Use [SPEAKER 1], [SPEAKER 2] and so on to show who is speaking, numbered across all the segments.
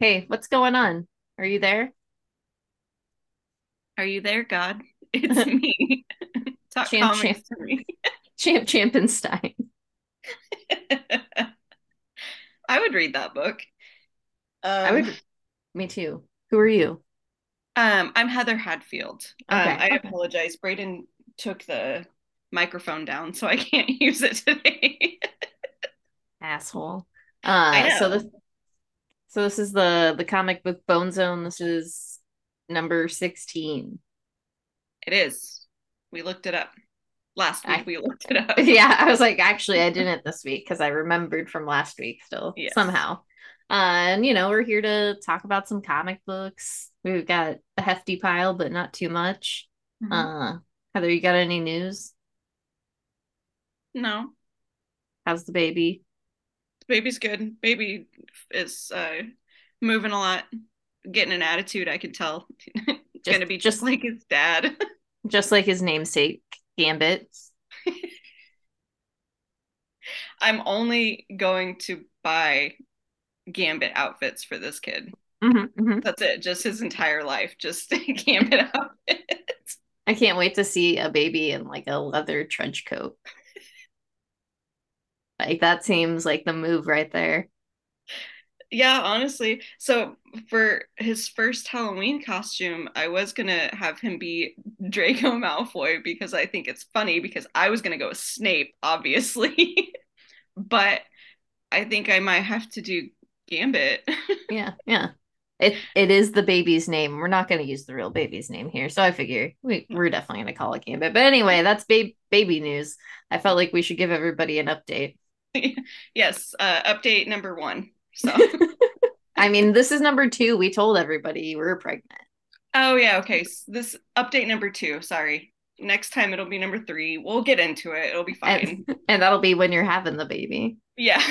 [SPEAKER 1] Hey, what's going on? Are you there?
[SPEAKER 2] Are you there, God? It's me. Talk
[SPEAKER 1] Champ, champ.
[SPEAKER 2] to me.
[SPEAKER 1] Champ Champenstein.
[SPEAKER 2] I would read that book. Um,
[SPEAKER 1] I would. Me too. Who are you?
[SPEAKER 2] Um, I'm Heather Hadfield. Um, I
[SPEAKER 1] okay.
[SPEAKER 2] apologize. Braden took the microphone down, so I can't use it today.
[SPEAKER 1] Asshole.
[SPEAKER 2] I
[SPEAKER 1] Uh, so this, so this is the the comic book Bone Zone. This is number sixteen.
[SPEAKER 2] it is. We looked it up last week.
[SPEAKER 1] I-
[SPEAKER 2] we looked it up.
[SPEAKER 1] yeah, I was like, actually, I didn't this week because I remembered from last week still
[SPEAKER 2] Yes.
[SPEAKER 1] somehow. Uh, and you know, we're here to talk about some comic books. We've got a hefty pile, but not too much.
[SPEAKER 2] Mhm.
[SPEAKER 1] Uh, Heather, you got any news?
[SPEAKER 2] no,
[SPEAKER 1] How's the baby?
[SPEAKER 2] Baby's good. Baby is uh, moving a lot, getting an attitude. I can tell. it's
[SPEAKER 1] Just-
[SPEAKER 2] gonna be just like his dad.
[SPEAKER 1] Just like his namesake, Gambit.
[SPEAKER 2] I'm only going to buy Gambit outfits for this kid.
[SPEAKER 1] Mhm, mhm.
[SPEAKER 2] That's it. Just his entire life. Just Gambit outfits.
[SPEAKER 1] I can't wait to see a baby in like a leather trench coat. Like that seems like the move right there.
[SPEAKER 2] Yeah, honestly. So for his first Halloween costume, I was gonna have him be Draco Malfoy because I think it's funny because I was gonna go with Snape, obviously. But I think I might have to do Gambit.
[SPEAKER 1] Yeah, yeah. It it is the baby's name. We're not going to use the real baby's name here, so I figure we we're definitely going to call it Gambit. But anyway, that's baby baby news. I felt like we should give everybody an update.
[SPEAKER 2] Yes, uh, update number one. So,
[SPEAKER 1] I mean, this is number two. We told everybody we were pregnant.
[SPEAKER 2] oh yeah, okay. s this update number two. Sorry. Next time it'll be number three. We'll get into it. It'll be fine.
[SPEAKER 1] And, and that'll be when you're having the baby.
[SPEAKER 2] Yeah,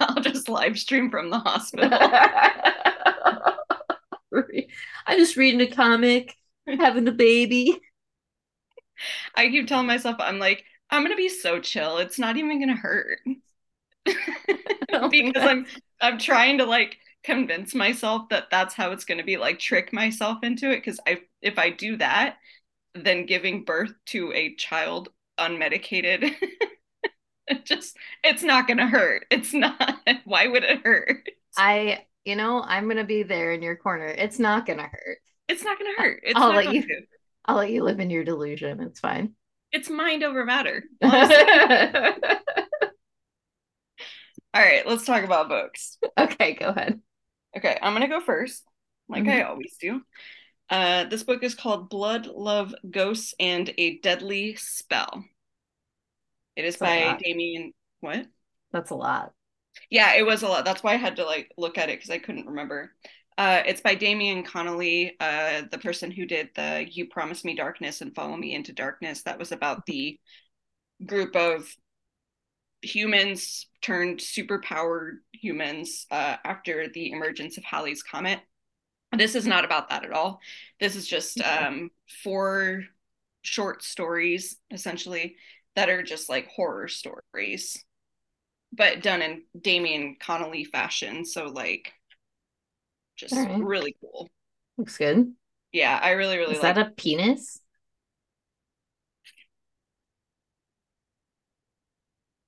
[SPEAKER 2] I'll just live stream from the hospital.
[SPEAKER 1] I'm just reading a comic, having a baby.
[SPEAKER 2] I keep telling myself, I'm like, I'm gonna be so chill. It's not even gonna hurt because I'm I'm trying to like convince myself that that's how it's gonna be, like trick myself into it. Because I if I do that, then giving birth to a child unmedicated, it just it's not gonna hurt. It's not. Why would it hurt?
[SPEAKER 1] I, you know, I'm gonna be there in your corner. It's not gonna hurt.
[SPEAKER 2] It's not gonna hurt. It's
[SPEAKER 1] I'll let you-
[SPEAKER 2] to.
[SPEAKER 1] I'll let you live in your delusion. It's fine.
[SPEAKER 2] It's mind over matter. All right, let's talk about books.
[SPEAKER 1] okay, go ahead.
[SPEAKER 2] Okay, I'm gonna go first, like
[SPEAKER 1] Mhm.
[SPEAKER 2] I always do. Uh, this book is called Blood, Love, Ghosts, and a Deadly Spell. It is
[SPEAKER 1] That's
[SPEAKER 2] by. Damien. What?
[SPEAKER 1] That's a lot.
[SPEAKER 2] Yeah, it was a lot. That's why I had to like look at it because I couldn't remember. Uh, it's by Damian Connelly, uh, the person who did the "You Promise Me Darkness and Follow Me into Darkness." That was about the group of humans turned superpowered humans uh, after the emergence of Halley's Comet. This is not about that at all. This is just um, four short stories, essentially, that are just like horror stories, but done in Damian Connelly fashion. So, like, just
[SPEAKER 1] right.
[SPEAKER 2] really cool.
[SPEAKER 1] Looks good.
[SPEAKER 2] Yeah, I really, really
[SPEAKER 1] Is
[SPEAKER 2] like
[SPEAKER 1] that a penis?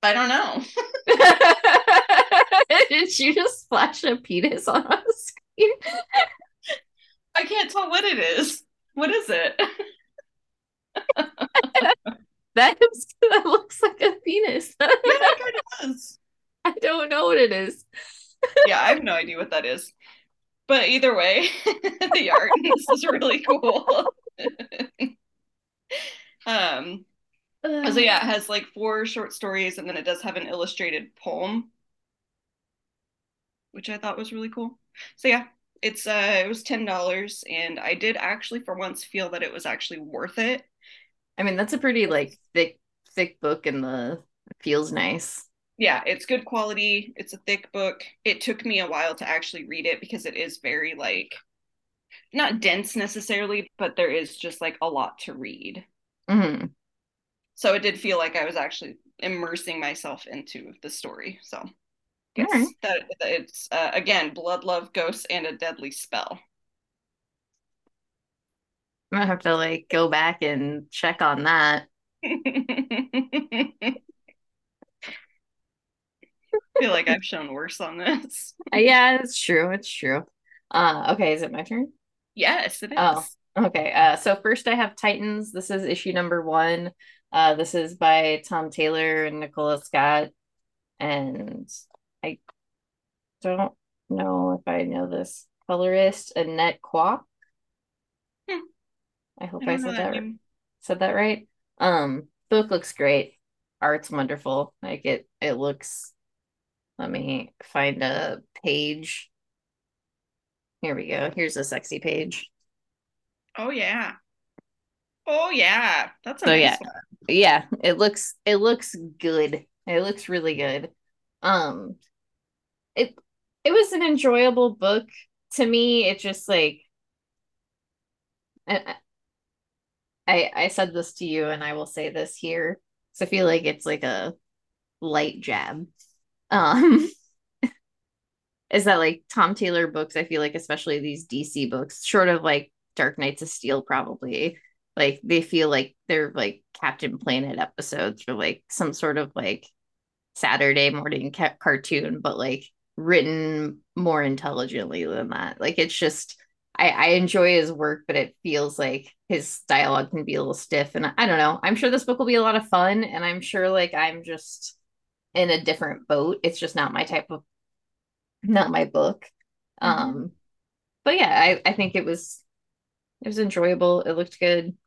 [SPEAKER 2] I don't know.
[SPEAKER 1] Did you just flash a penis on screen?
[SPEAKER 2] I can't tell what it is. What is it?
[SPEAKER 1] That is that looks like a penis.
[SPEAKER 2] yeah, it kind of does.
[SPEAKER 1] I don't know what it is.
[SPEAKER 2] Yeah, I have no idea what that is. But either way, the art this is really cool. um, so yeah, it has like four short stories and then it does have an illustrated poem, which I thought was really cool. So yeah, it's uh it was ten dollars and I did actually for once feel that it was actually worth it.
[SPEAKER 1] I mean, that's a pretty like thick, thick book, and the feels nice.
[SPEAKER 2] Yeah, it's good quality. It's a thick book. It took me a while to actually read it because it is very like not dense necessarily, but there is just like a lot to read.
[SPEAKER 1] hmm
[SPEAKER 2] So it did feel like I was actually immersing myself into the story. So Yes,
[SPEAKER 1] right.
[SPEAKER 2] that it's uh, again blood, love, ghosts, and a deadly spell.
[SPEAKER 1] I'm gonna have to like go back and check on that.
[SPEAKER 2] I feel like I've shown worse on this.
[SPEAKER 1] Yeah, it's true. It's true. Uh, okay, is it my turn?
[SPEAKER 2] Yes, it
[SPEAKER 1] Oh, okay. Uh, so first I have Titans. This is issue number one. Uh, this is by Tom Taylor and Nicola Scott. And I don't know if I know this colorist, Annette Kwok.
[SPEAKER 2] Hmm,
[SPEAKER 1] I hope
[SPEAKER 2] I
[SPEAKER 1] I said
[SPEAKER 2] that
[SPEAKER 1] that
[SPEAKER 2] name.
[SPEAKER 1] said that right. Um, book looks great. Art's wonderful. Like it it looks let me find a page. Here we go. Here's a sexy page.
[SPEAKER 2] Oh yeah. Oh yeah. That's a
[SPEAKER 1] So
[SPEAKER 2] nice
[SPEAKER 1] yeah,
[SPEAKER 2] one.
[SPEAKER 1] yeah, it looks it looks good. It looks really good. Um, it it was an enjoyable book to me. It just like I I, I said this to you, and I will say this here. So I feel like it's like a light jab. Um, is that like Tom Taylor books? I feel like especially these DC books, short of like Dark Knights of Steel, probably like they feel like they're like Captain Planet episodes or like some sort of like Saturday morning ca- cartoon, but like written more intelligently than that. Like it's just I, I enjoy his work, but it feels like his dialogue can be a little stiff. And I, I don't know. I'm sure this book will be a lot of fun, and I'm sure like I'm just in a different boat. It's just not my type of not my book.
[SPEAKER 2] Mhm.
[SPEAKER 1] Um, but yeah, I, I think it was it was enjoyable. It looked good.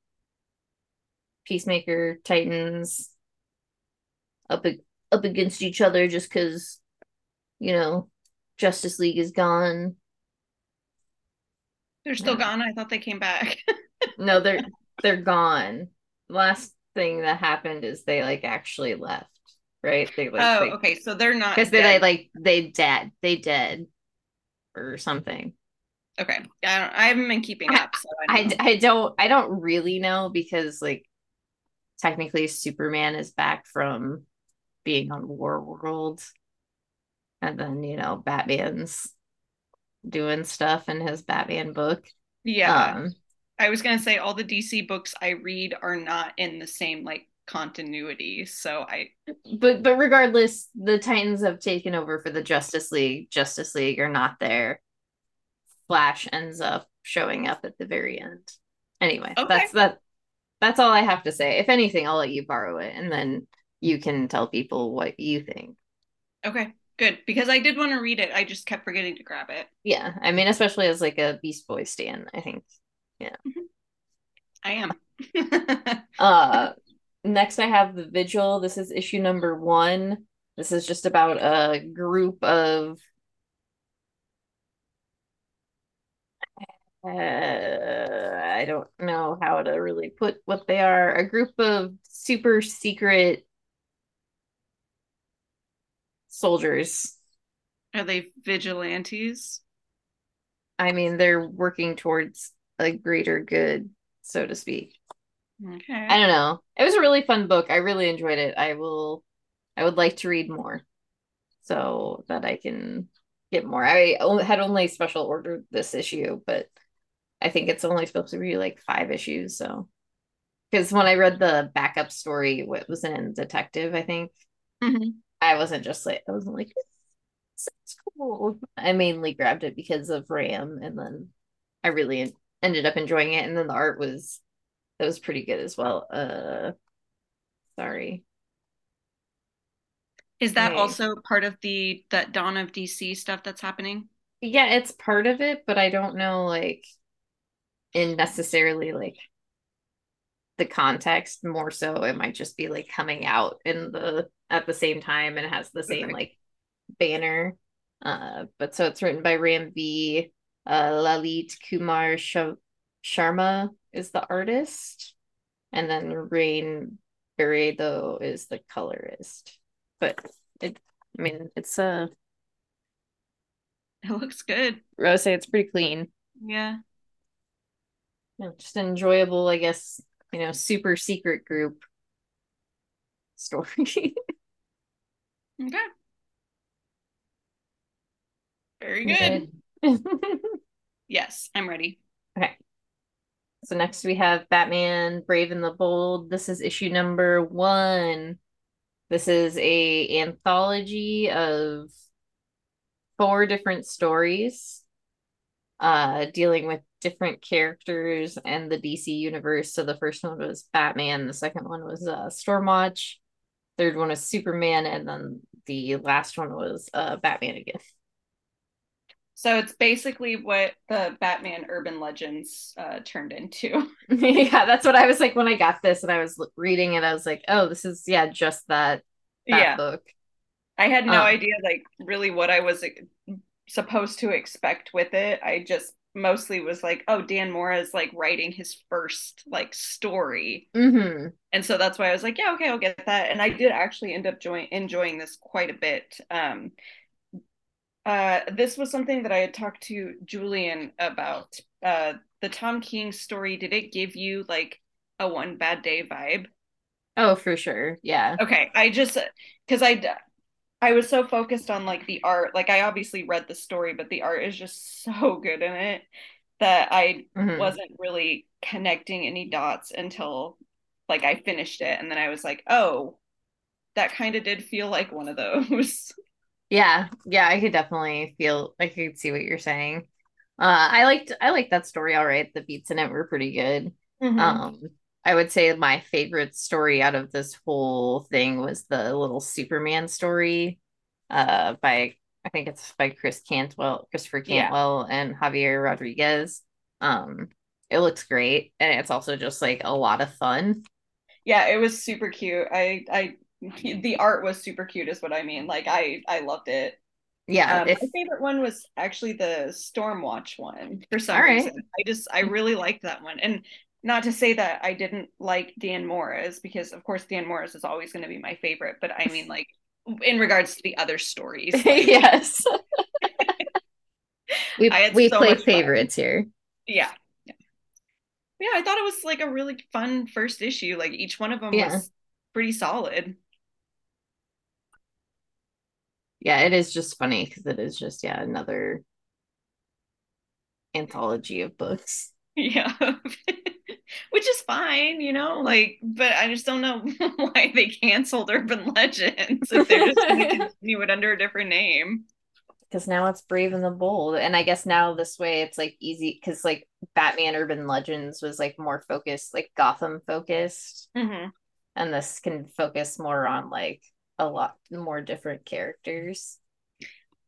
[SPEAKER 1] Peacemaker, Titans up up against each other just because you know Justice League is gone.
[SPEAKER 2] They're still gone. I thought they came back.
[SPEAKER 1] No, they're they're gone. Last thing that happened is they like actually left, right? They like
[SPEAKER 2] Oh,
[SPEAKER 1] they
[SPEAKER 2] okay. So they're not
[SPEAKER 1] because they like they dead they dead or something.
[SPEAKER 2] Okay. I don't, I haven't been keeping
[SPEAKER 1] I,
[SPEAKER 2] up, so I don't
[SPEAKER 1] I. I don't I don't really know because like technically Superman is back from being on War World, and then you know Batman's doing stuff in his Batman book.
[SPEAKER 2] Yeah.
[SPEAKER 1] Um,
[SPEAKER 2] I was gonna say all the DC books I read are not in the same like continuity. So I
[SPEAKER 1] but but regardless, the Titans have taken over for the Justice League. Justice League are not there. Flash ends up showing up at the very end. Anyway,
[SPEAKER 2] okay.
[SPEAKER 1] that's that. That's all I have to say. If anything, I'll let you borrow it, and then you can tell people what you think.
[SPEAKER 2] Okay. Good. Because I did want to read it. I just kept forgetting to grab it.
[SPEAKER 1] Yeah, I mean, especially as like a Beast Boy stan, I think. Yeah.
[SPEAKER 2] Mhm. I am.
[SPEAKER 1] Uh, next I have the Vigil. This is issue number one. This is just about a group of uh, I don't know how to really put what they are. A group of super secret soldiers.
[SPEAKER 2] Are they vigilantes?
[SPEAKER 1] I mean, they're working towards a greater good, so to speak.
[SPEAKER 2] Okay.
[SPEAKER 1] I don't know. It was a really fun book. I really enjoyed it. I will I would like to read more so that I can get more. I had only special ordered this issue, but I think it's only supposed to be like five issues. So, because when I read the backup story, what was in Detective, I think
[SPEAKER 2] Mhm.
[SPEAKER 1] I wasn't just like I wasn't like is cool. I mainly grabbed it because of Ram, and then I really en- ended up enjoying it. And then the art was that was pretty good as well. Uh, sorry.
[SPEAKER 2] Is that also part of the that Dawn of DC stuff that's happening?
[SPEAKER 1] yeah, it's part of it, but I don't know like in necessarily like the context more so it might just be like coming out in the at the same time and it has the same like banner. Uh but so it's written by Ram V. Uh Lalit Kumar Sh- Sharma is the artist. And then Rain Beredo is the colorist. But it I mean it's uh
[SPEAKER 2] It looks good.
[SPEAKER 1] Say it's pretty clean.
[SPEAKER 2] Yeah.
[SPEAKER 1] Just an enjoyable I guess you know super secret group story
[SPEAKER 2] Okay. Very good.
[SPEAKER 1] good.
[SPEAKER 2] yes, I'm ready.
[SPEAKER 1] Okay. So next we have Batman Brave and the Bold. This is issue number one. This is a anthology of four different stories uh dealing with different characters and the DC universe. So the first one was Batman, the second one was uh Stormwatch, third one was Superman, and then the last one was uh Batman again.
[SPEAKER 2] So it's basically what the Batman Urban Legends uh, turned into.
[SPEAKER 1] yeah, that's what I was like when I got this and I was reading it. I was like, oh, this is yeah, just that, that
[SPEAKER 2] yeah.
[SPEAKER 1] book.
[SPEAKER 2] I had no um, idea like really what I was supposed to expect with it. I just mostly was like, oh, Dan Mora is like writing his first like story,
[SPEAKER 1] mm-hmm.
[SPEAKER 2] and so that's why I was like, yeah, okay, I'll get that. And I did actually end up join- enjoying this quite a bit. Um, uh, this was something that I had talked to Julian about. Uh, the Tom King story, did it give you like a one bad day vibe?
[SPEAKER 1] Oh, for sure. Yeah.
[SPEAKER 2] Okay. I just, because I, I was so focused on like the art. Like I obviously read the story, but the art is just so good in it that I mm-hmm. wasn't really connecting any dots until like I finished it. And then I was like, oh, that kind of did feel like one of those.
[SPEAKER 1] Yeah, yeah, I could definitely feel I could see what you're saying. Uh I liked I liked that story all right. The beats in it were pretty good.
[SPEAKER 2] Mm-hmm.
[SPEAKER 1] Um I would say my favorite story out of this whole thing was the little Superman story uh by I think it's by Chris Cantwell, Christopher Cantwell yeah. and Javier Rodriguez. Um it looks great and it's also just like a lot of fun.
[SPEAKER 2] Yeah, it was super cute. I I the art was super cute is what i mean like i i loved it
[SPEAKER 1] yeah
[SPEAKER 2] um, my favorite one was actually the stormwatch one for some reason i just i really liked that one and not to say that i didn't like dan Mora's because of course dan Mora's is always going to be my favorite but i mean like in regards to the other stories
[SPEAKER 1] like... yes we, we so play favorites fun. here
[SPEAKER 2] yeah yeah i thought it was like a really fun first issue like each one of them yeah. was pretty solid
[SPEAKER 1] yeah, it is just funny because it is just yeah another anthology of books.
[SPEAKER 2] Yeah. Which is fine, you know, like, but I just don't know why they canceled Urban Legends if they're just going to continue it under a different name.
[SPEAKER 1] Because now it's Brave and the Bold. And I guess now this way it's like easy because like Batman Urban Legends was like more focused, like Gotham focused.
[SPEAKER 2] Mm-hmm.
[SPEAKER 1] And this can focus more on like a lot more different characters.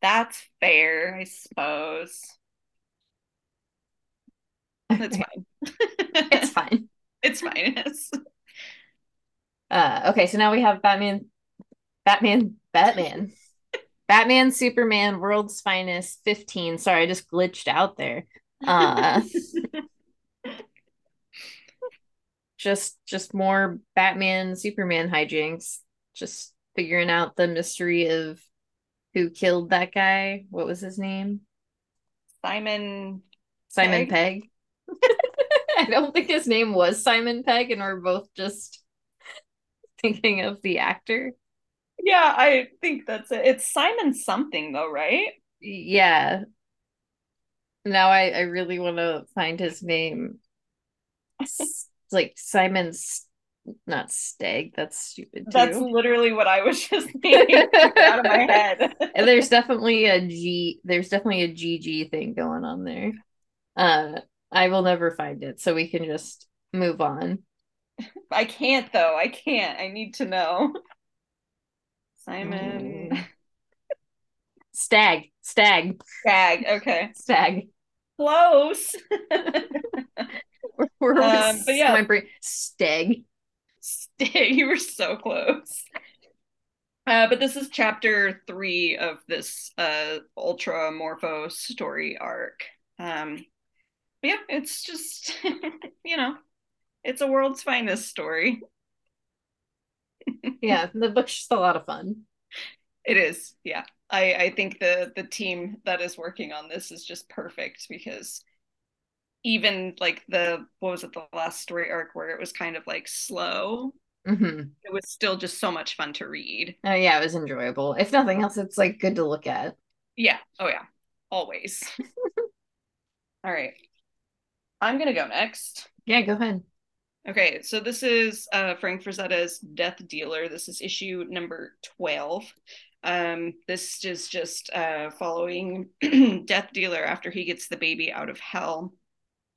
[SPEAKER 2] That's fair, I suppose. It's fine.
[SPEAKER 1] it's fine.
[SPEAKER 2] It's fine. Yes.
[SPEAKER 1] Uh, okay, so now we have Batman, Batman, Batman, Batman, Superman, World's Finest, fifteen. Sorry, I just glitched out there. Uh, just, just more Batman, Superman hijinks. Just figuring out the mystery of who killed that guy. What was his name?
[SPEAKER 2] Simon
[SPEAKER 1] Simon. Pegg. I don't think his name was Simon Pegg, and we're both just thinking of the actor.
[SPEAKER 2] Yeah, I think that's it. It's Simon something though, right?
[SPEAKER 1] Yeah. Now I, I really want to find his name. It's like Simon not stag. That's stupid. Too.
[SPEAKER 2] That's literally what I was just thinking out of my head.
[SPEAKER 1] and there's definitely a G. There's definitely a GG thing going on there. Uh, I will never find it, so we can just move on.
[SPEAKER 2] I can't though. I can't. I need to know. Simon. Mm.
[SPEAKER 1] Stagg. Stagg.
[SPEAKER 2] Stagg. Okay.
[SPEAKER 1] Stagg.
[SPEAKER 2] Close.
[SPEAKER 1] we're, um, but yeah, my brain. Stagg.
[SPEAKER 2] you were so close. Uh, but this is chapter three of this uh, Ultra Morpho story arc. Um, yeah, it's just, you know, it's a world's finest story.
[SPEAKER 1] yeah, the book's just a lot of fun.
[SPEAKER 2] It is, yeah. I, I think the the team that is working on this is just perfect because even like the what was it the last story arc where it was kind of like slow
[SPEAKER 1] mm-hmm.
[SPEAKER 2] it was still just so much fun to read
[SPEAKER 1] oh yeah it was enjoyable if nothing else it's like good to look at
[SPEAKER 2] yeah oh yeah always. All right. I'm going to go next.
[SPEAKER 1] Yeah, go ahead.
[SPEAKER 2] Okay, so this is uh, Frank Frazetta's Death Dealer. This is issue number 12. Um, this is just uh, following Death Dealer after he gets the baby out of hell.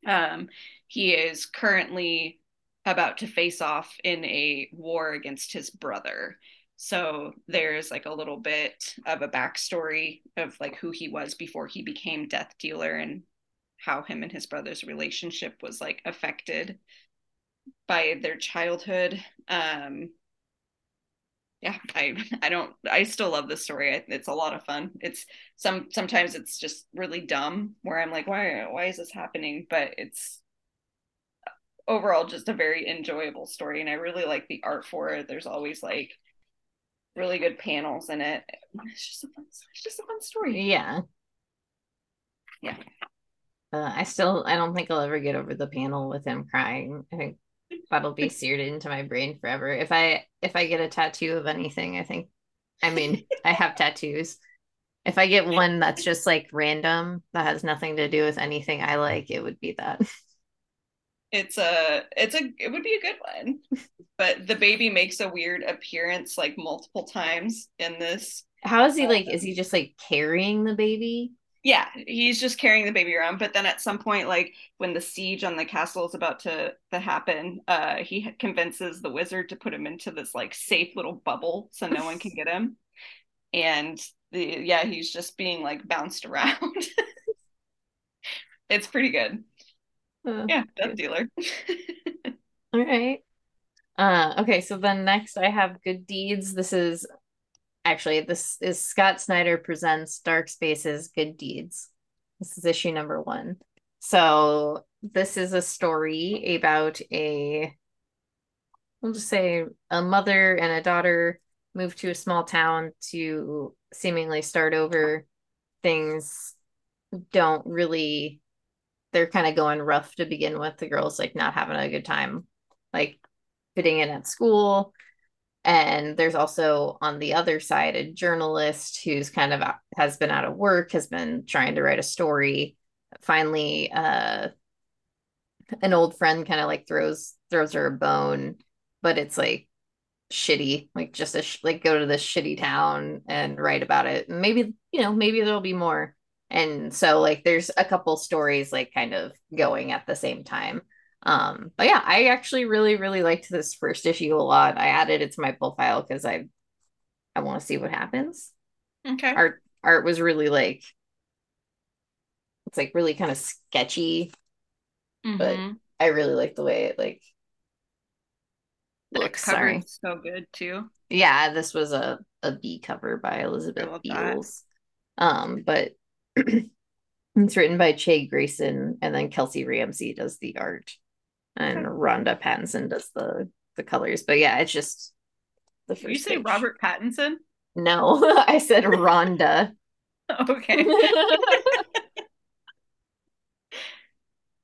[SPEAKER 2] Um, he is currently about to face off in a war against his brother. So there's like a little bit of a backstory of like who he was before he became Death Dealer and how him and his brother's relationship was like affected by their childhood. Um, yeah, I I don't I still love this story. It's a lot of fun. It's some sometimes it's just really dumb where I'm like, why why is this happening? But it's overall just a very enjoyable story, and I really like the art for it. There's always like really good panels in it. It's just a fun, it's just a fun story.
[SPEAKER 1] Yeah.
[SPEAKER 2] Yeah.
[SPEAKER 1] Uh, I still I don't think I'll ever get over the panel with him crying. I think that'll be seared into my brain forever. If I if I get a tattoo of anything, I think I mean, I have tattoos. If I get one that's just like random that has nothing to do with anything I like, it would be that.
[SPEAKER 2] It's a it's a it would be a good one. But the baby makes a weird appearance like multiple times in this.
[SPEAKER 1] How is he like is he just like carrying the baby?
[SPEAKER 2] Yeah he's just carrying the baby around but then at some point like when the siege on the castle is about to to happen uh he convinces the wizard to put him into this like safe little bubble so no one can get him. And the yeah he's just being like bounced around. It's pretty good. Yeah death dealer.
[SPEAKER 1] All right. Uh okay so then next i have good deeds. This is actually this is Scott Snyder presents Dark Spaces Good Deeds. This is issue number one. So this is a story about a we'll just say a mother and a daughter move to a small town to seemingly start over. Things don't really they're kind of going rough to begin with. The girl's like not having a good time, like fitting in at school and there's also on the other side a journalist who's kind of has been out of work has been trying to write a story. Finally uh an old friend kind of like throws throws her a bone but it's like shitty like just a sh- like go to this shitty town and write about it. Maybe you know maybe there'll be more. And so like there's a couple stories like kind of going at the same time um, but yeah, I actually really, really liked this first issue a lot. I added it to my pull file because I I want to see what happens.
[SPEAKER 2] Okay.
[SPEAKER 1] Art art was really like it's like really kind of sketchy, mm-hmm. but I really like the way it like
[SPEAKER 2] looks. Sorry, so good too.
[SPEAKER 1] Yeah, this was a a B cover by Elizabeth Beals. Um, but it's written by Che Grayson, and then Kelsey Ramsey does the art and Rhonda Pattinson does the the colors. But yeah, it's just
[SPEAKER 2] the first. Did you say page. Robert Pattinson?
[SPEAKER 1] No, I said Rhonda.
[SPEAKER 2] okay.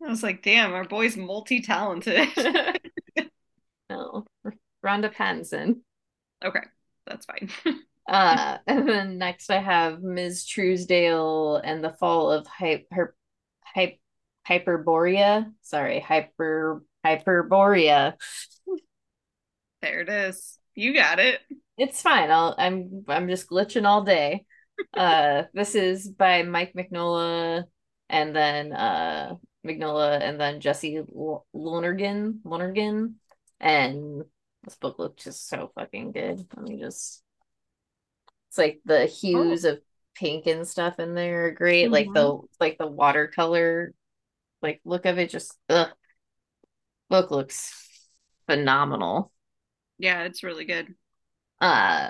[SPEAKER 2] I was like, damn, our boy's multi-talented.
[SPEAKER 1] no, Rhonda Pattinson.
[SPEAKER 2] Okay, that's fine.
[SPEAKER 1] uh, and then next I have Ms. Truesdale and the Fall of Hype, her, Hype, Hyperborea. Sorry, hyper Hyperborea.
[SPEAKER 2] There it is. You got it.
[SPEAKER 1] It's fine. I'll I'm I'm just glitching all day. uh this is by Mike Mignola and then uh Mignola and then Jesse Lonergan Lonergan and this book looks just so fucking good. Let me just it's like the hues oh. of pink and stuff in there are great. Mm-hmm. Like the like the watercolor like look of it just ugh. book looks phenomenal.
[SPEAKER 2] Yeah, it's really good.
[SPEAKER 1] Uh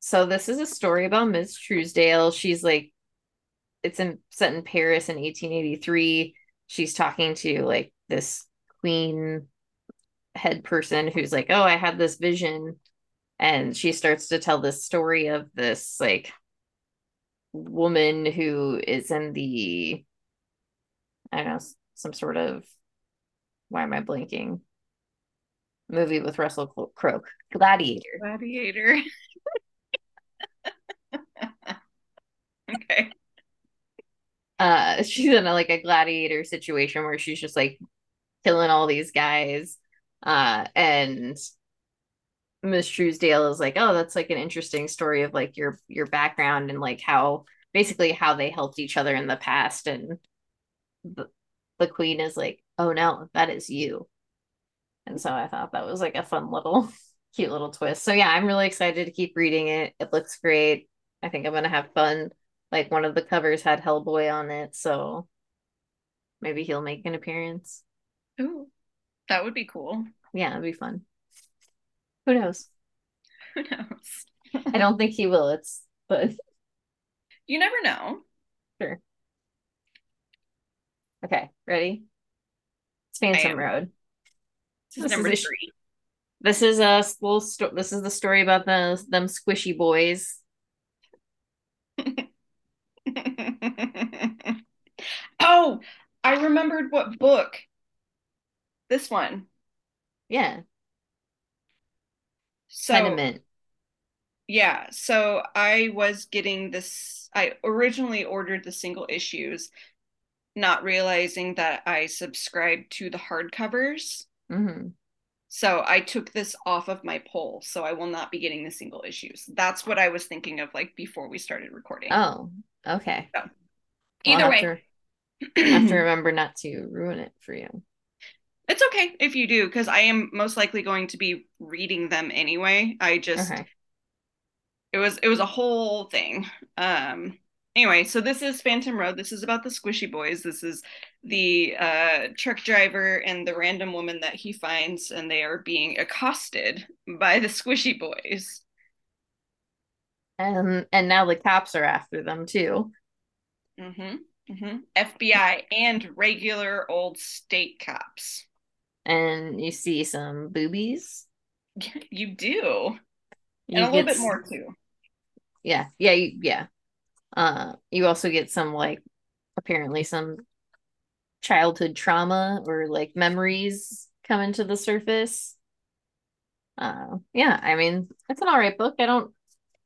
[SPEAKER 1] so this is a story about Ms. Truesdale. She's like it's in set in Paris in 1883. She's talking to like this queen head person who's like, "Oh, I had this vision." And she starts to tell this story of this like woman who is in the I don't know, some sort of why am I blinking? Movie with Russell Crowe, Gladiator.
[SPEAKER 2] Gladiator. okay.
[SPEAKER 1] uh she's in a, like a gladiator situation where she's just like killing all these guys uh and Miss Truesdale is like, oh, that's like an interesting story of like your your background and like how basically how they helped each other in the past. And the, the queen is like, oh no, that is you. And so I thought that was like a fun little cute little twist. So yeah, I'm really excited to keep reading it. It looks great. I think I'm gonna have fun. Like one of the covers had Hellboy on it, so maybe he'll make an appearance.
[SPEAKER 2] Ooh, that would be cool.
[SPEAKER 1] Yeah, it'd be fun. Who knows?
[SPEAKER 2] Who knows?
[SPEAKER 1] I don't think he will. It's but
[SPEAKER 2] you never know.
[SPEAKER 1] Sure. Okay, ready? It's Phantom Road.
[SPEAKER 2] This is number is three.
[SPEAKER 1] This is a little sto- This is the story about the them squishy boys.
[SPEAKER 2] oh, I remembered what book. This one.
[SPEAKER 1] Yeah.
[SPEAKER 2] So. Yeah, so I was getting this I originally ordered the single issues not realizing that I subscribed to the hardcovers. Mm-hmm. So I took this off of my poll. so I will not be getting the single issues. That's what I was thinking of like before we started recording.
[SPEAKER 1] Oh, okay. So,
[SPEAKER 2] either way,
[SPEAKER 1] have to, have to remember not to ruin it for you.
[SPEAKER 2] It's okay if you do, because I am most likely going to be reading them anyway. I just okay. it was it was a whole thing. Um anyway, so this is Phantom Road. This is about the squishy boys. This is the uh, truck driver and the random woman that he finds, and they are being accosted by the squishy boys.
[SPEAKER 1] And and now the cops are after them too.
[SPEAKER 2] Mm-hmm. Mm-hmm. FBI and regular old state cops
[SPEAKER 1] and you see some boobies.
[SPEAKER 2] You do. You and a little bit more too.
[SPEAKER 1] Yeah. Yeah. You, yeah. Uh, you also get some like apparently some childhood trauma or like memories coming to the surface. Uh, yeah, I mean, it's an all right book. I don't,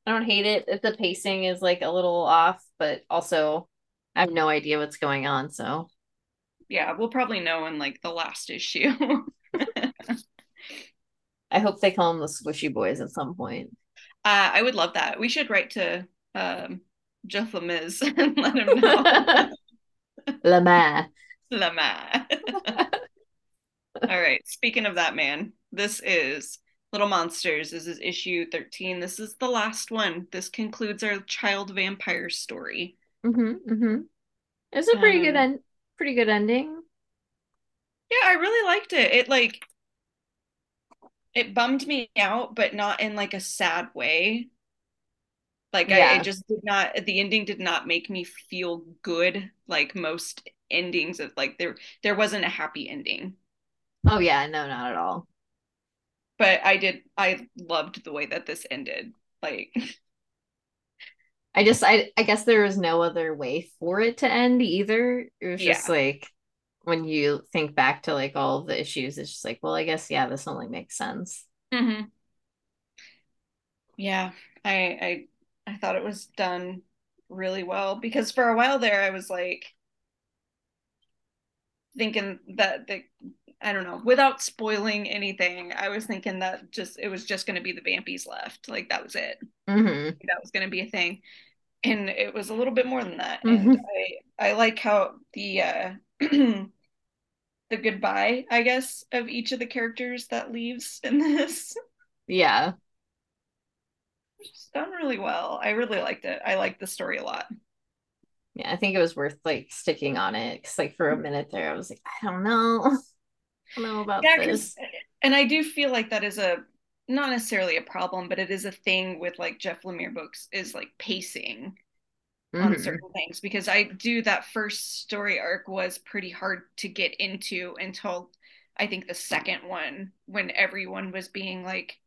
[SPEAKER 1] I don't hate it if the pacing is like a little off, but also I have no idea what's going on. So
[SPEAKER 2] yeah, we'll probably know in like the last issue.
[SPEAKER 1] I hope they call them the Squishy Boys at some point.
[SPEAKER 2] Uh, I would love that. We should write to um, Jeff Lemire and let him know.
[SPEAKER 1] Lemire.
[SPEAKER 2] Lemire. All right. Speaking of that man, this is Little Monsters. This is issue 13. This is the last one. This concludes our child vampire story.
[SPEAKER 1] Mm-hmm. Mm-hmm. It's a pretty um, good end pretty good ending.
[SPEAKER 2] Yeah, I really liked it. It like it bummed me out, but not in like a sad way. Like yeah. I it just did not the ending did not make me feel good like most endings of like there there wasn't a happy ending.
[SPEAKER 1] Oh yeah, no, not at all.
[SPEAKER 2] But I did I loved the way that this ended. Like
[SPEAKER 1] I just I I guess there was no other way for it to end either. It was just like when you think back to like all the issues, it's just like, well, I guess yeah, this only makes sense.
[SPEAKER 2] Mm-hmm. Yeah, I I I thought it was done really well because for a while there I was like thinking that the I don't know, without spoiling anything, I was thinking that just it was just going to be the Vampies left, like that was it.
[SPEAKER 1] Mm-hmm.
[SPEAKER 2] That was going to be a thing and it was a little bit more than that. Mm-hmm. And I I like how the uh the goodbye, I guess, of each of the characters that leaves in this.
[SPEAKER 1] Yeah.
[SPEAKER 2] It's done really well. I really liked it. I liked the story a lot.
[SPEAKER 1] Yeah, I think it was worth like sticking on it because like for a minute there, I was like, I don't know. I don't know about yeah, this.
[SPEAKER 2] And I do feel like that is a not necessarily a problem, but it is a thing with like Jeff Lemire books is like pacing mm-hmm. on certain things because I do that first story arc was pretty hard to get into until I think the second one when everyone was being like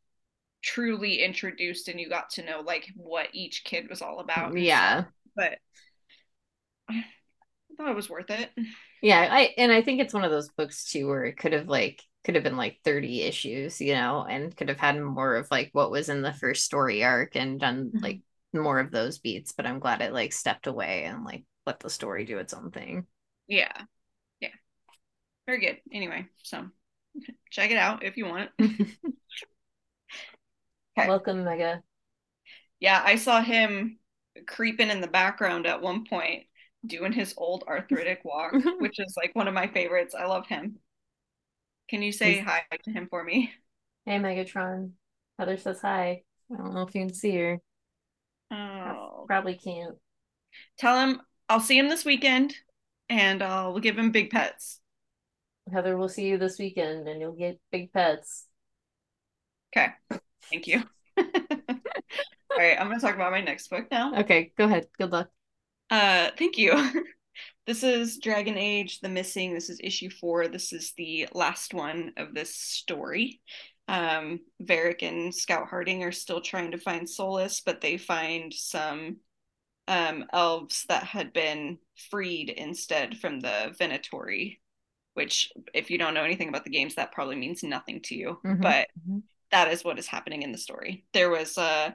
[SPEAKER 2] truly introduced and you got to know like what each kid was all about.
[SPEAKER 1] Yeah.
[SPEAKER 2] But I thought it was worth it.
[SPEAKER 1] Yeah, I and I think it's one of those books too where it could have like could have been like 30 issues, you know, and could have had more of like what was in the first story arc and done mm-hmm. like more of those beats. But I'm glad it like stepped away and like let the story do its own thing.
[SPEAKER 2] Yeah. Yeah. Very good. Anyway, so check it out if you want.
[SPEAKER 1] okay. Welcome, Mega.
[SPEAKER 2] Yeah, I saw him creeping in the background at one point doing his old arthritic walk, which is like one of my favorites. I love him. Can you say He's... hi to him for me?
[SPEAKER 1] Hey, Megatron. Heather says hi. I don't know if you can see her.
[SPEAKER 2] Oh.
[SPEAKER 1] Probably can't.
[SPEAKER 2] Tell him I'll see him this weekend and I'll give him big pets.
[SPEAKER 1] Heather will see you this weekend and you'll get big pets.
[SPEAKER 2] Okay. Thank you. All right, I'm going to talk about my next book now.
[SPEAKER 1] Okay, go ahead. Good luck.
[SPEAKER 2] Uh, thank you. this is Dragon Age The Missing. This is issue 4. This is the last one of this story. Um, Varric and Scout Harding are still trying to find Solas, but they find some um, elves that had been freed instead from the Venatori, which, if you don't know anything about the games, that probably means nothing to you. Mm-hmm. But mm-hmm. That is what is happening in the story. There was a. Uh,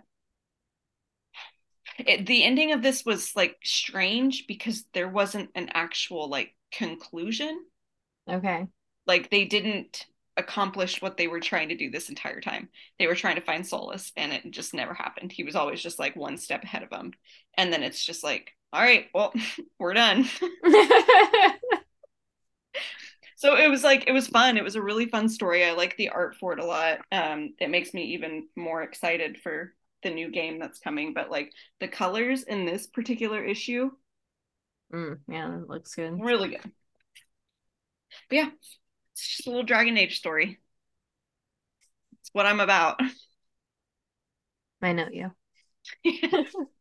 [SPEAKER 2] it, the ending of this was like strange because there wasn't an actual like conclusion.
[SPEAKER 1] Okay.
[SPEAKER 2] Like they didn't accomplish what they were trying to do this entire time. They were trying to find Solas and it just never happened. He was always just like one step ahead of them. And then it's just like, all right, well, we're done. so it was like it was fun. It was a really fun story. I like the art for it a lot. Um it makes me even more excited for the new game that's coming, but like the colors in this particular issue
[SPEAKER 1] mm, yeah, it looks good.
[SPEAKER 2] Really good. But yeah, it's just a little Dragon Age story. It's what I'm about.
[SPEAKER 1] I know you.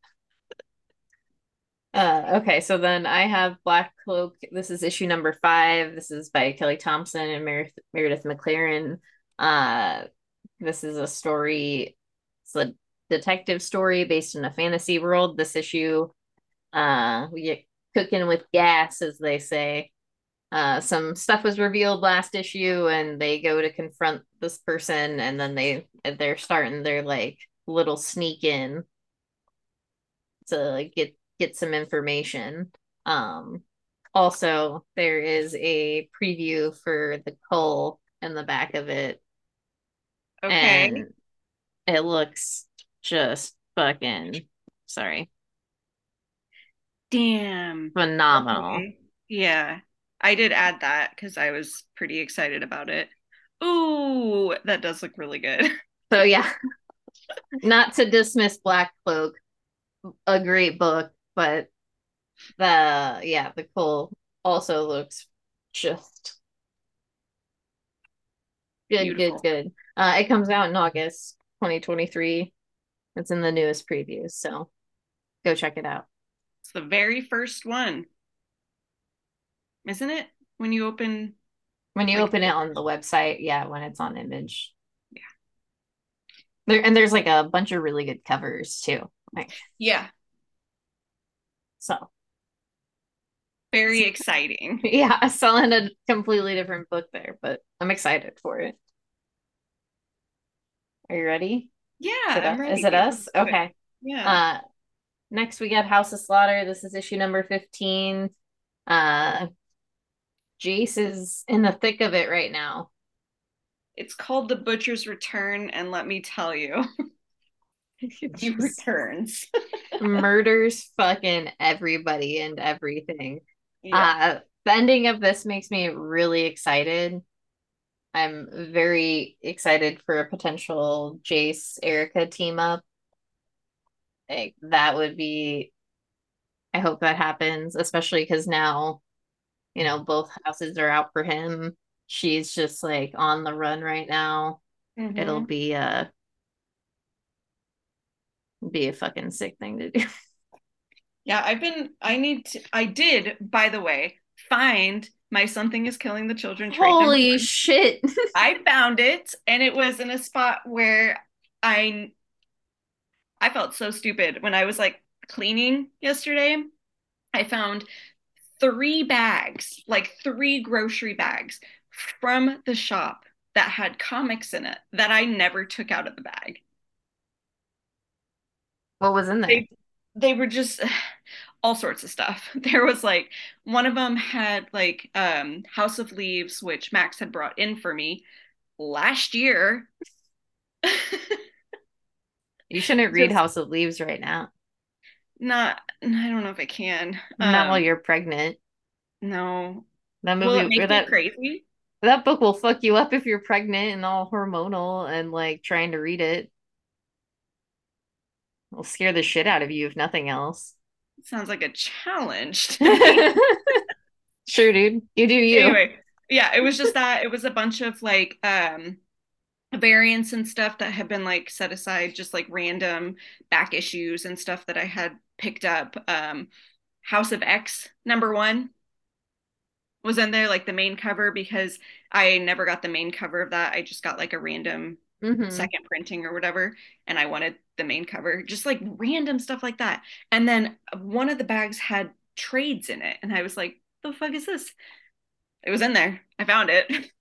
[SPEAKER 1] uh, okay, so then I have Black Cloak. This is issue number five. This is by Kelly Thompson and Mer- Meredith McLaren. Uh, this is a story. It's a detective story based in a fantasy world. This issue, uh, we get cooking with gas, as they say uh, some stuff was revealed last issue and they go to confront this person and then they they're starting their like little sneak in to get get some information. Um also there is a preview for the cull in the back of it.
[SPEAKER 2] Okay. And
[SPEAKER 1] it looks just fucking sorry.
[SPEAKER 2] Damn.
[SPEAKER 1] Phenomenal.
[SPEAKER 2] Okay. yeah. I did add that because I was pretty excited about it. Ooh, that does look really good.
[SPEAKER 1] So yeah, not to dismiss Black Cloak, a great book, but the yeah the cull also looks just good, Beautiful. good, good. Uh, it comes out in August 2023. It's in the newest previews, so go check it out.
[SPEAKER 2] It's the very first one isn't it? When you open
[SPEAKER 1] when you like, open it on the website, yeah, when it's on image.
[SPEAKER 2] Yeah.
[SPEAKER 1] There and there's like a bunch of really good covers too. Like
[SPEAKER 2] Yeah.
[SPEAKER 1] So
[SPEAKER 2] very exciting.
[SPEAKER 1] yeah, selling a completely different book there, but I'm excited for it. Are you ready?
[SPEAKER 2] Yeah,
[SPEAKER 1] is it, ready. Is it us? Okay.
[SPEAKER 2] Yeah.
[SPEAKER 1] Uh next we got House of Slaughter. This is issue number 15. Uh Jace is in the thick of it right now.
[SPEAKER 2] It's called The Butcher's Return, and let me tell you, he returns.
[SPEAKER 1] murders fucking everybody and everything. Yeah. Uh, the ending of this makes me really excited. I'm very excited for a potential Jace Erica team up. Like that would be I hope that happens, especially because now you know, both houses are out for him. She's just like on the run right now. Mm-hmm. It'll be a be a fucking sick thing to do.
[SPEAKER 2] Yeah, I've been I need to I did, by the way, find my something is killing the children
[SPEAKER 1] Holy shit.
[SPEAKER 2] I found it and it was in a spot where I I felt so stupid when I was like cleaning yesterday. I found three bags, like three grocery bags from the shop that had comics in it that I never took out of the bag.
[SPEAKER 1] What was in there?
[SPEAKER 2] They, they were just all sorts of stuff. There was like one of them had like um House of Leaves, which Max had brought in for me last year.
[SPEAKER 1] you shouldn't read
[SPEAKER 2] Just-
[SPEAKER 1] House of Leaves right now.
[SPEAKER 2] Not I don't know if I can.
[SPEAKER 1] Not
[SPEAKER 2] Um,
[SPEAKER 1] while you're pregnant.
[SPEAKER 2] no.
[SPEAKER 1] That
[SPEAKER 2] Will
[SPEAKER 1] movie
[SPEAKER 2] make
[SPEAKER 1] that
[SPEAKER 2] crazy?
[SPEAKER 1] that book will fuck you up if you're pregnant and all hormonal and like trying to read it. It'll scare the shit out of you if nothing else.
[SPEAKER 2] Sounds like a challenge.
[SPEAKER 1] sure, dude. You do you.
[SPEAKER 2] anyway, yeah, it was just that it was a bunch of like um variants and stuff that had been like set aside, just like random back issues and stuff that I had picked up. Um House of X number one was in there, like the main cover, because I never got the main cover of that. I just got like a random
[SPEAKER 1] Mhm.
[SPEAKER 2] second printing or whatever and i wanted the main cover just like random stuff like that and then one of the bags had trades in it and i was like the fuck is this it was in there i found it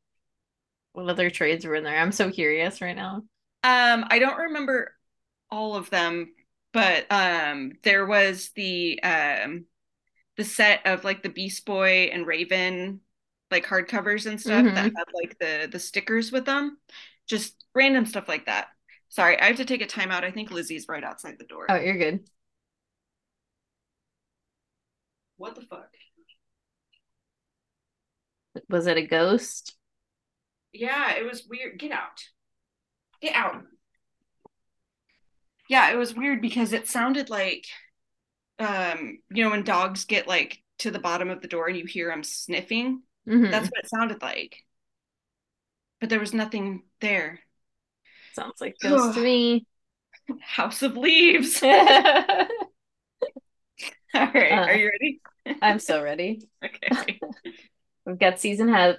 [SPEAKER 1] What other trades were in there? I'm so curious right now.
[SPEAKER 2] um i don't remember all of them but um there was the um the set of like the beast boy and raven like hardcovers and stuff that
[SPEAKER 1] Mhm.
[SPEAKER 2] had like the the stickers with them just random stuff like that. Sorry i have to take a time out. I think lizzie's right outside the door.
[SPEAKER 1] Oh, you're good.
[SPEAKER 2] what the fuck?
[SPEAKER 1] Was it a ghost?
[SPEAKER 2] yeah it was weird. Get out. Get out. Yeah it was weird because it sounded like um you know when dogs get like to the bottom of the door and you hear them sniffing?
[SPEAKER 1] Mhm.
[SPEAKER 2] that's what it sounded like but there was nothing there
[SPEAKER 1] Sounds like ghost to me.
[SPEAKER 2] house of leaves all right
[SPEAKER 1] Uh,
[SPEAKER 2] are you ready I'm
[SPEAKER 1] so ready.
[SPEAKER 2] okay
[SPEAKER 1] We've got season have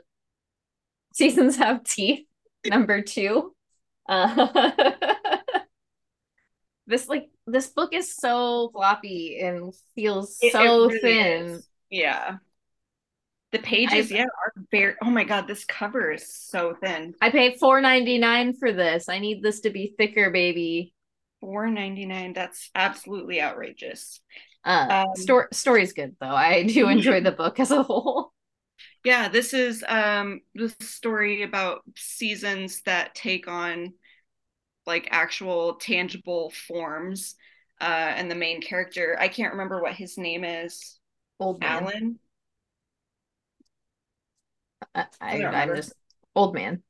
[SPEAKER 1] seasons have teeth number two. Uh, this like this book is so floppy and feels
[SPEAKER 2] It- it
[SPEAKER 1] so
[SPEAKER 2] really
[SPEAKER 1] thin.
[SPEAKER 2] is. yeah the pages
[SPEAKER 1] I-
[SPEAKER 2] yeah are very oh my god this cover is so thin
[SPEAKER 1] I paid four ninety nine for this. I need this to be thicker, baby.
[SPEAKER 2] Four ninety nine. That's absolutely outrageous.
[SPEAKER 1] Uh,
[SPEAKER 2] Um,
[SPEAKER 1] story story's good though. I do enjoy the book as a whole.
[SPEAKER 2] Yeah, this is um the story about seasons that take on like actual tangible forms. Uh, and the main character, I can't remember what his name is.
[SPEAKER 1] Old man.
[SPEAKER 2] Alan.
[SPEAKER 1] I, I,
[SPEAKER 2] remember.
[SPEAKER 1] just old man.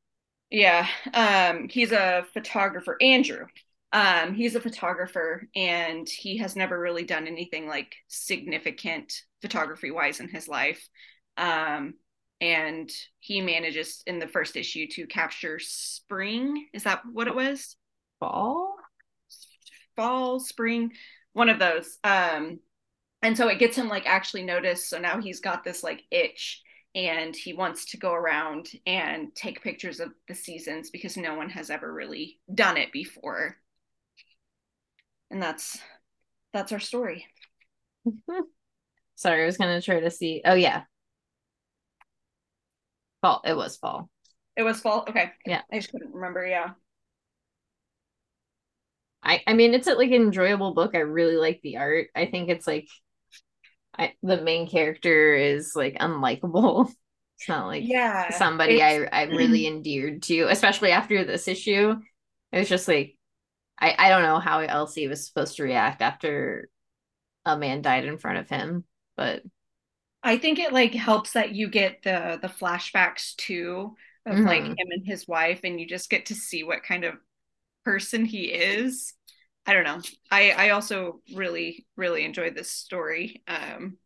[SPEAKER 2] Yeah, um, he's a photographer. Andrew. Um, he's a photographer, and he has never really done anything like significant photography wise in his life. Um, and he manages in the first issue to capture spring. Is that what it was?
[SPEAKER 1] Fall.
[SPEAKER 2] Fall, spring, one of those. Um, and so it gets him like actually noticed. So now he's got this like itch and he wants to go around and take pictures of the seasons because no one has ever really done it before. And that's that's our story.
[SPEAKER 1] Sorry, I was gonna try to see. Oh yeah, fall. It was fall.
[SPEAKER 2] It was fall. Okay.
[SPEAKER 1] Yeah.
[SPEAKER 2] I just couldn't remember. Yeah.
[SPEAKER 1] I I mean, it's a, like an enjoyable book. I really like the art. I think it's like, I the main character is like unlikable. It's not like
[SPEAKER 2] Yeah.
[SPEAKER 1] somebody I I'm really endeared to, especially after this issue. It was just like I I don't know how Elsie was supposed to react after a man died in front of him, but
[SPEAKER 2] I think it like helps that you get the the flashbacks too of like
[SPEAKER 1] Mhm.
[SPEAKER 2] him and his wife and you just get to see what kind of person he is. I don't know. I I also really really enjoyed this story. Um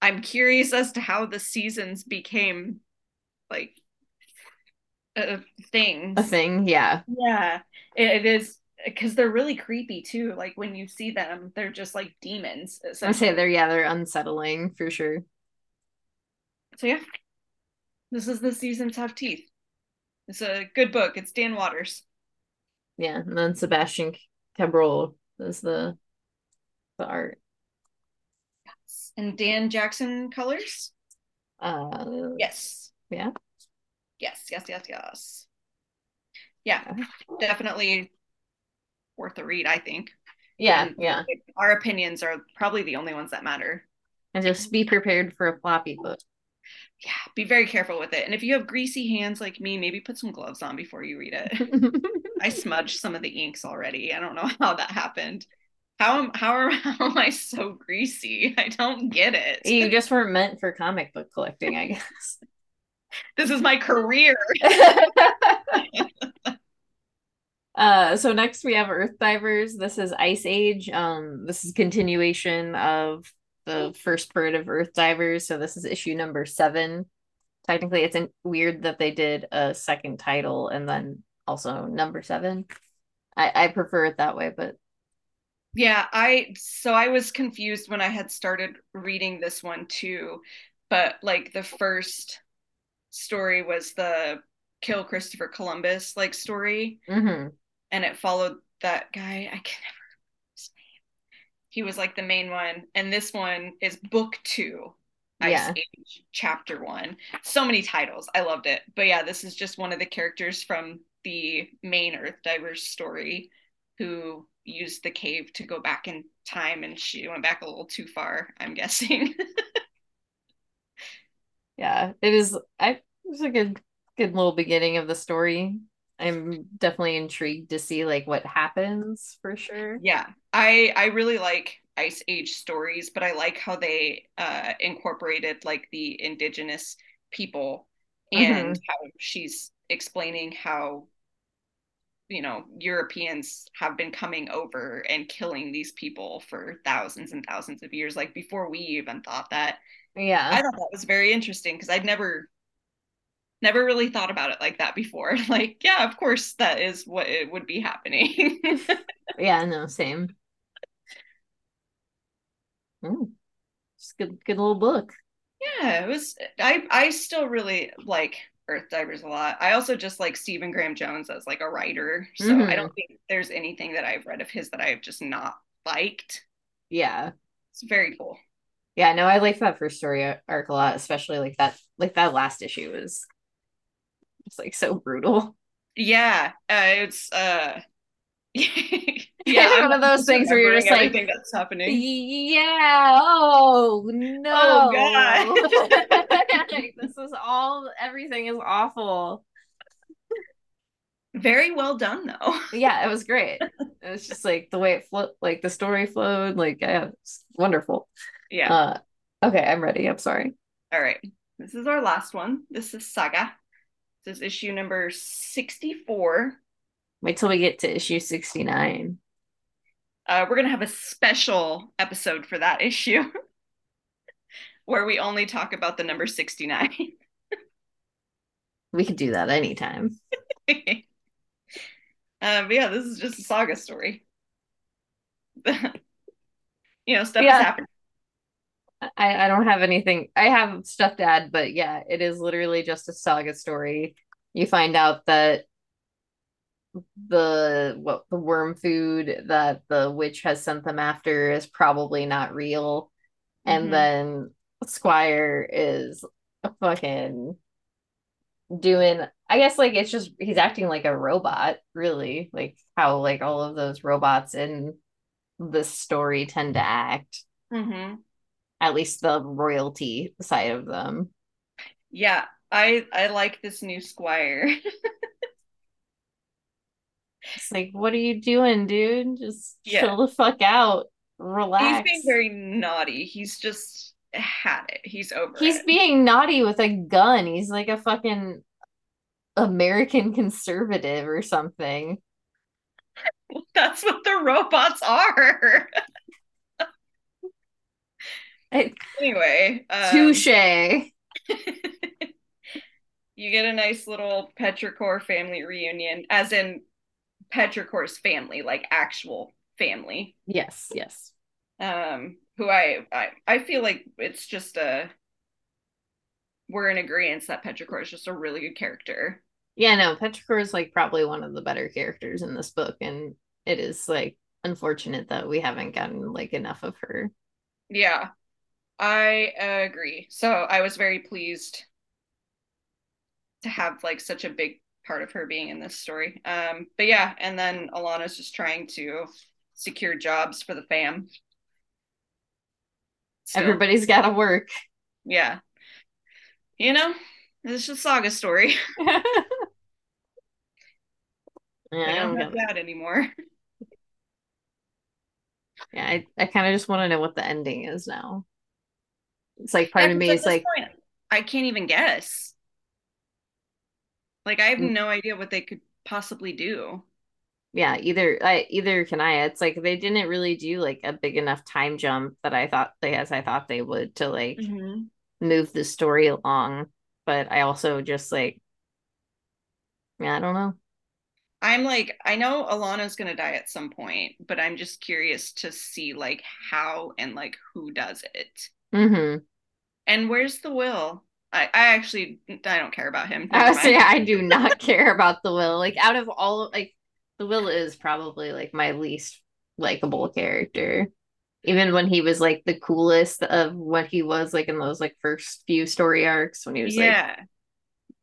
[SPEAKER 2] I'm curious as to how the seasons became like a thing.
[SPEAKER 1] a thing, yeah.
[SPEAKER 2] Yeah. It, it is because they're really creepy too. Like when you see them, they're just like demons.
[SPEAKER 1] I'd say they're yeah, they're unsettling for sure.
[SPEAKER 2] So yeah, this is the seasons have teeth. It's a good book. It's Dan Watters.
[SPEAKER 1] Yeah, and then Sebastian Cabrol is the the art. Yes.
[SPEAKER 2] And Dan Jackson colors?
[SPEAKER 1] Uh
[SPEAKER 2] Yes.
[SPEAKER 1] yeah.
[SPEAKER 2] Yes, yes, yes, yes. Yeah, definitely worth a read, I think.
[SPEAKER 1] Yeah,
[SPEAKER 2] And
[SPEAKER 1] yeah.
[SPEAKER 2] our opinions are probably the only ones that matter.
[SPEAKER 1] And just be prepared for a floppy book.
[SPEAKER 2] Yeah, be very careful with it. And if you have greasy hands like me, maybe put some gloves on before you read it. I smudged some of the inks already. I don't know how that happened. How am how, are, how am I so greasy? I don't get it.
[SPEAKER 1] you just weren't meant for comic book collecting, I guess.
[SPEAKER 2] This is my career.
[SPEAKER 1] uh so next we have Earth Divers. This is Ice Age. Um this is continuation of the first part of Earth Divers. So this is issue number seven. Technically, it's in, weird that they did a second title and then also number seven. I, I prefer it that way, but
[SPEAKER 2] Yeah, I so I was confused when I had started reading this one too, but like the first story was the kill Christopher Columbus like story,
[SPEAKER 1] mhm.
[SPEAKER 2] and it followed that guy. I can never remember his name. He was like the main one, and this one is book two, Ice
[SPEAKER 1] Yeah.
[SPEAKER 2] Age, chapter one. So many titles. I loved it. But yeah, this is just one of the characters from the main Earth Divers story who used the cave to go back in time and she went back a little too far, I'm guessing.
[SPEAKER 1] yeah, it is. I it was a good good little beginning of the story. I'm definitely intrigued to see like what happens for sure.
[SPEAKER 2] yeah. I I really like Ice Age stories, but I like how they uh incorporated like the indigenous people and
[SPEAKER 1] Mhm.
[SPEAKER 2] how she's explaining how you know Europeans have been coming over and killing these people for thousands and thousands of years like before we even thought that.
[SPEAKER 1] Yeah.
[SPEAKER 2] I thought that was very interesting because I'd never never really thought about it like that before. Like, yeah, of course that is what it would be happening.
[SPEAKER 1] Yeah, no, same. Mm, just good good little book.
[SPEAKER 2] yeah, it was I I still really like Earth Divers a lot. I also just like Stephen Graham Jones as like a writer. So I
[SPEAKER 1] Mhm.
[SPEAKER 2] don't think there's anything that I've read of his that I've just not liked.
[SPEAKER 1] Yeah.
[SPEAKER 2] It's very cool.
[SPEAKER 1] Yeah, no, I like that first story arc a lot, especially like that like that last issue was just like so brutal.
[SPEAKER 2] Yeah, uh, it's uh yeah,
[SPEAKER 1] One of those things where you're just like,
[SPEAKER 2] that's happening.
[SPEAKER 1] Yeah. Oh no.
[SPEAKER 2] Oh, God.
[SPEAKER 1] Like, this is all everything is awful.
[SPEAKER 2] Very well done though.
[SPEAKER 1] Yeah, it was great. It was just like the way it flowed, like the story flowed, like yeah, it's wonderful.
[SPEAKER 2] Yeah.
[SPEAKER 1] Uh okay, I'm ready. I'm sorry.
[SPEAKER 2] All right. This is our last one. This is Saga. This is issue number 64.
[SPEAKER 1] Wait till we get to issue 69.
[SPEAKER 2] Uh, we're going to have a special episode for that issue where we only talk about the number 69.
[SPEAKER 1] We could do that anytime.
[SPEAKER 2] Uh, but yeah, this is just a saga story. you know, stuff
[SPEAKER 1] Yeah.
[SPEAKER 2] is happening.
[SPEAKER 1] I, I don't have anything. I have stuff to add, but yeah, it is literally just a saga story. You find out that the what the worm food that the witch has sent them after is probably not real. And
[SPEAKER 2] Mhm.
[SPEAKER 1] then Squire is fucking doing I guess like it's just he's acting like a robot, really. Like how like all of those robots in this story tend to act.
[SPEAKER 2] Mhm.
[SPEAKER 1] At least the royalty side of them.
[SPEAKER 2] Yeah, I I like this new squire.
[SPEAKER 1] It's like, what are you doing, dude? Just
[SPEAKER 2] Yeah.
[SPEAKER 1] chill the fuck out. Relax.
[SPEAKER 2] He's being very naughty. He's just had it. He's over
[SPEAKER 1] He's
[SPEAKER 2] it.
[SPEAKER 1] being naughty with a gun. He's like a fucking American conservative or something.
[SPEAKER 2] That's what the robots are. Anyway, um,
[SPEAKER 1] touche.
[SPEAKER 2] you get a nice little Petrichor family reunion, as in Petrichor's family, like actual family.
[SPEAKER 1] Yes, yes.
[SPEAKER 2] Um, who I, I I feel like it's just a we're in agreement that Petrichor is just a really good character.
[SPEAKER 1] Yeah, no, Petrichor is like probably one of the better characters in this book, and it is like unfortunate that we haven't gotten like enough of her.
[SPEAKER 2] Yeah, I agree. So I was very pleased to have like such a big part of her being in this story. Um, but yeah, and then Alana's just trying to secure jobs for the fam.
[SPEAKER 1] Still. Everybody's got to work.
[SPEAKER 2] Yeah. You know, it's just saga story. yeah, I don't have that anymore.
[SPEAKER 1] Yeah, I, I kind of just want to know what the ending is now. It's like part yeah, of me is like point,
[SPEAKER 2] I can't even guess. Like I have mm. no idea what they could possibly do.
[SPEAKER 1] Yeah, either I either can I. It's like they didn't really do like a big enough time jump that I thought they as I thought they would to like mm-hmm. move the story along. But I also just like yeah, I don't know.
[SPEAKER 2] I'm like, I know Alana's gonna die at some point, but I'm just curious to see like how and like who does it. Mm-hmm. And where's the will? I, I actually I don't care about him.
[SPEAKER 1] I say I do not care about the will. Like out of all like the will is probably like my least likable character. Even when he was like the coolest of what he was like in those like first few story arcs when he was yeah. like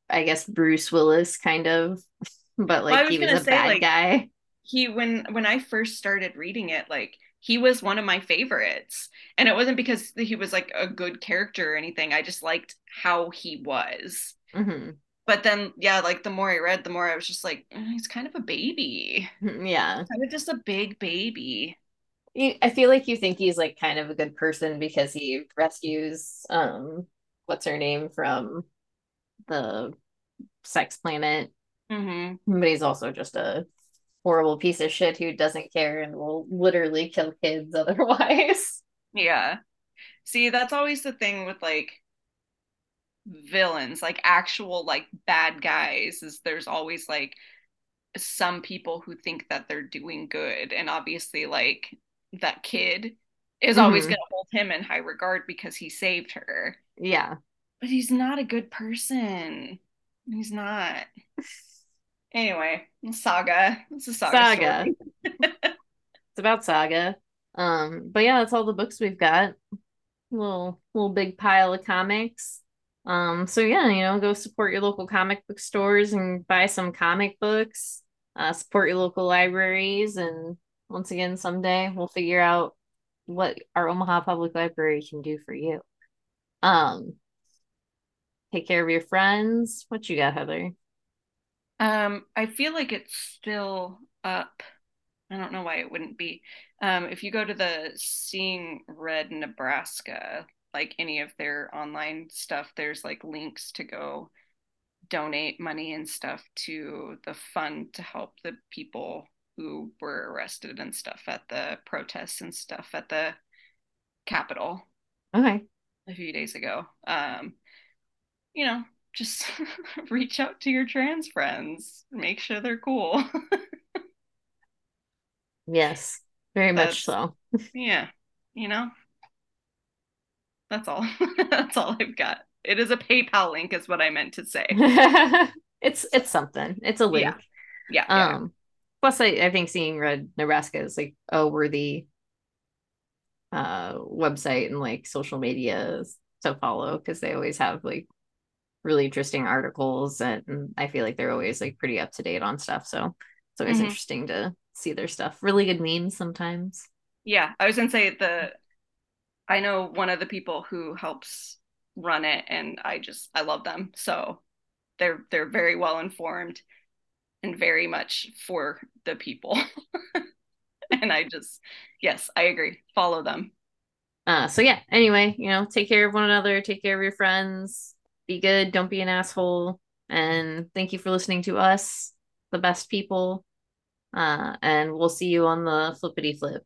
[SPEAKER 1] I guess Bruce Willis kind of but like well, was he was a say, bad like, guy.
[SPEAKER 2] He when when I first started reading it, like he was one of my favorites. And it wasn't because he was like a good character or anything. I just liked how he was. Mm-hmm. But then, yeah, like the more I read, the more I was just like, mm, he's kind of a baby.
[SPEAKER 1] Yeah.
[SPEAKER 2] Kind of just a big baby.
[SPEAKER 1] I feel like you think he's like kind of a good person because he rescues um what's her name from the sex planet Mm-hmm. But he's also just a horrible piece of shit who doesn't care and will literally kill kids otherwise.
[SPEAKER 2] Yeah. See, that's always the thing with like villains, like actual like bad guys, is there's always like some people who think that they're doing good. And obviously, like that kid is mm-hmm. always going to hold him in high regard because he saved her.
[SPEAKER 1] Yeah.
[SPEAKER 2] But he's not a good person. He's not. Anyway, saga. It's a saga. Saga.
[SPEAKER 1] it's about saga. Um, but yeah, that's all the books we've got. Little little big pile of comics. Um, so yeah, you know, go support your local comic book stores and buy some comic books. Uh, support your local libraries, and once again, someday we'll figure out what our Omaha Public Library can do for you. Um, take care of your friends. What you got, Heather?
[SPEAKER 2] Um, I feel like it's still up. I don't know why it wouldn't be. Um, if you go to the Seeing Red Nebraska, like any of their online stuff, there's like links to go donate money and stuff to the fund to help the people who were arrested and stuff at the protests and stuff at the Capitol.
[SPEAKER 1] Okay.
[SPEAKER 2] A few days ago. Um, you know, just reach out to your trans friends make sure they're cool.
[SPEAKER 1] Yes very that's, much so.
[SPEAKER 2] yeah you know? That's all. That's all i've got. It is a paypal link is what i meant to say.
[SPEAKER 1] It's it's something. It's a link.
[SPEAKER 2] Yeah, yeah
[SPEAKER 1] um yeah. plus I, I think seeing red nebraska is like a worthy uh website and like social media to follow because they always have like really interesting articles and I feel like they're always like pretty up to date on stuff. So it's always mm-hmm. interesting to see their stuff. Really good memes sometimes.
[SPEAKER 2] Yeah, I was gonna say the I know one of the people who helps run it and I just I love them. So they're they're very well informed and very much for the people. and I just yes, I agree. Follow them.
[SPEAKER 1] Uh so yeah, anyway, you know, take care of one another, take care of your friends, be good, don't be an asshole. And thank you for listening to us, the best people. Uh, and we'll see you on the flippity flip.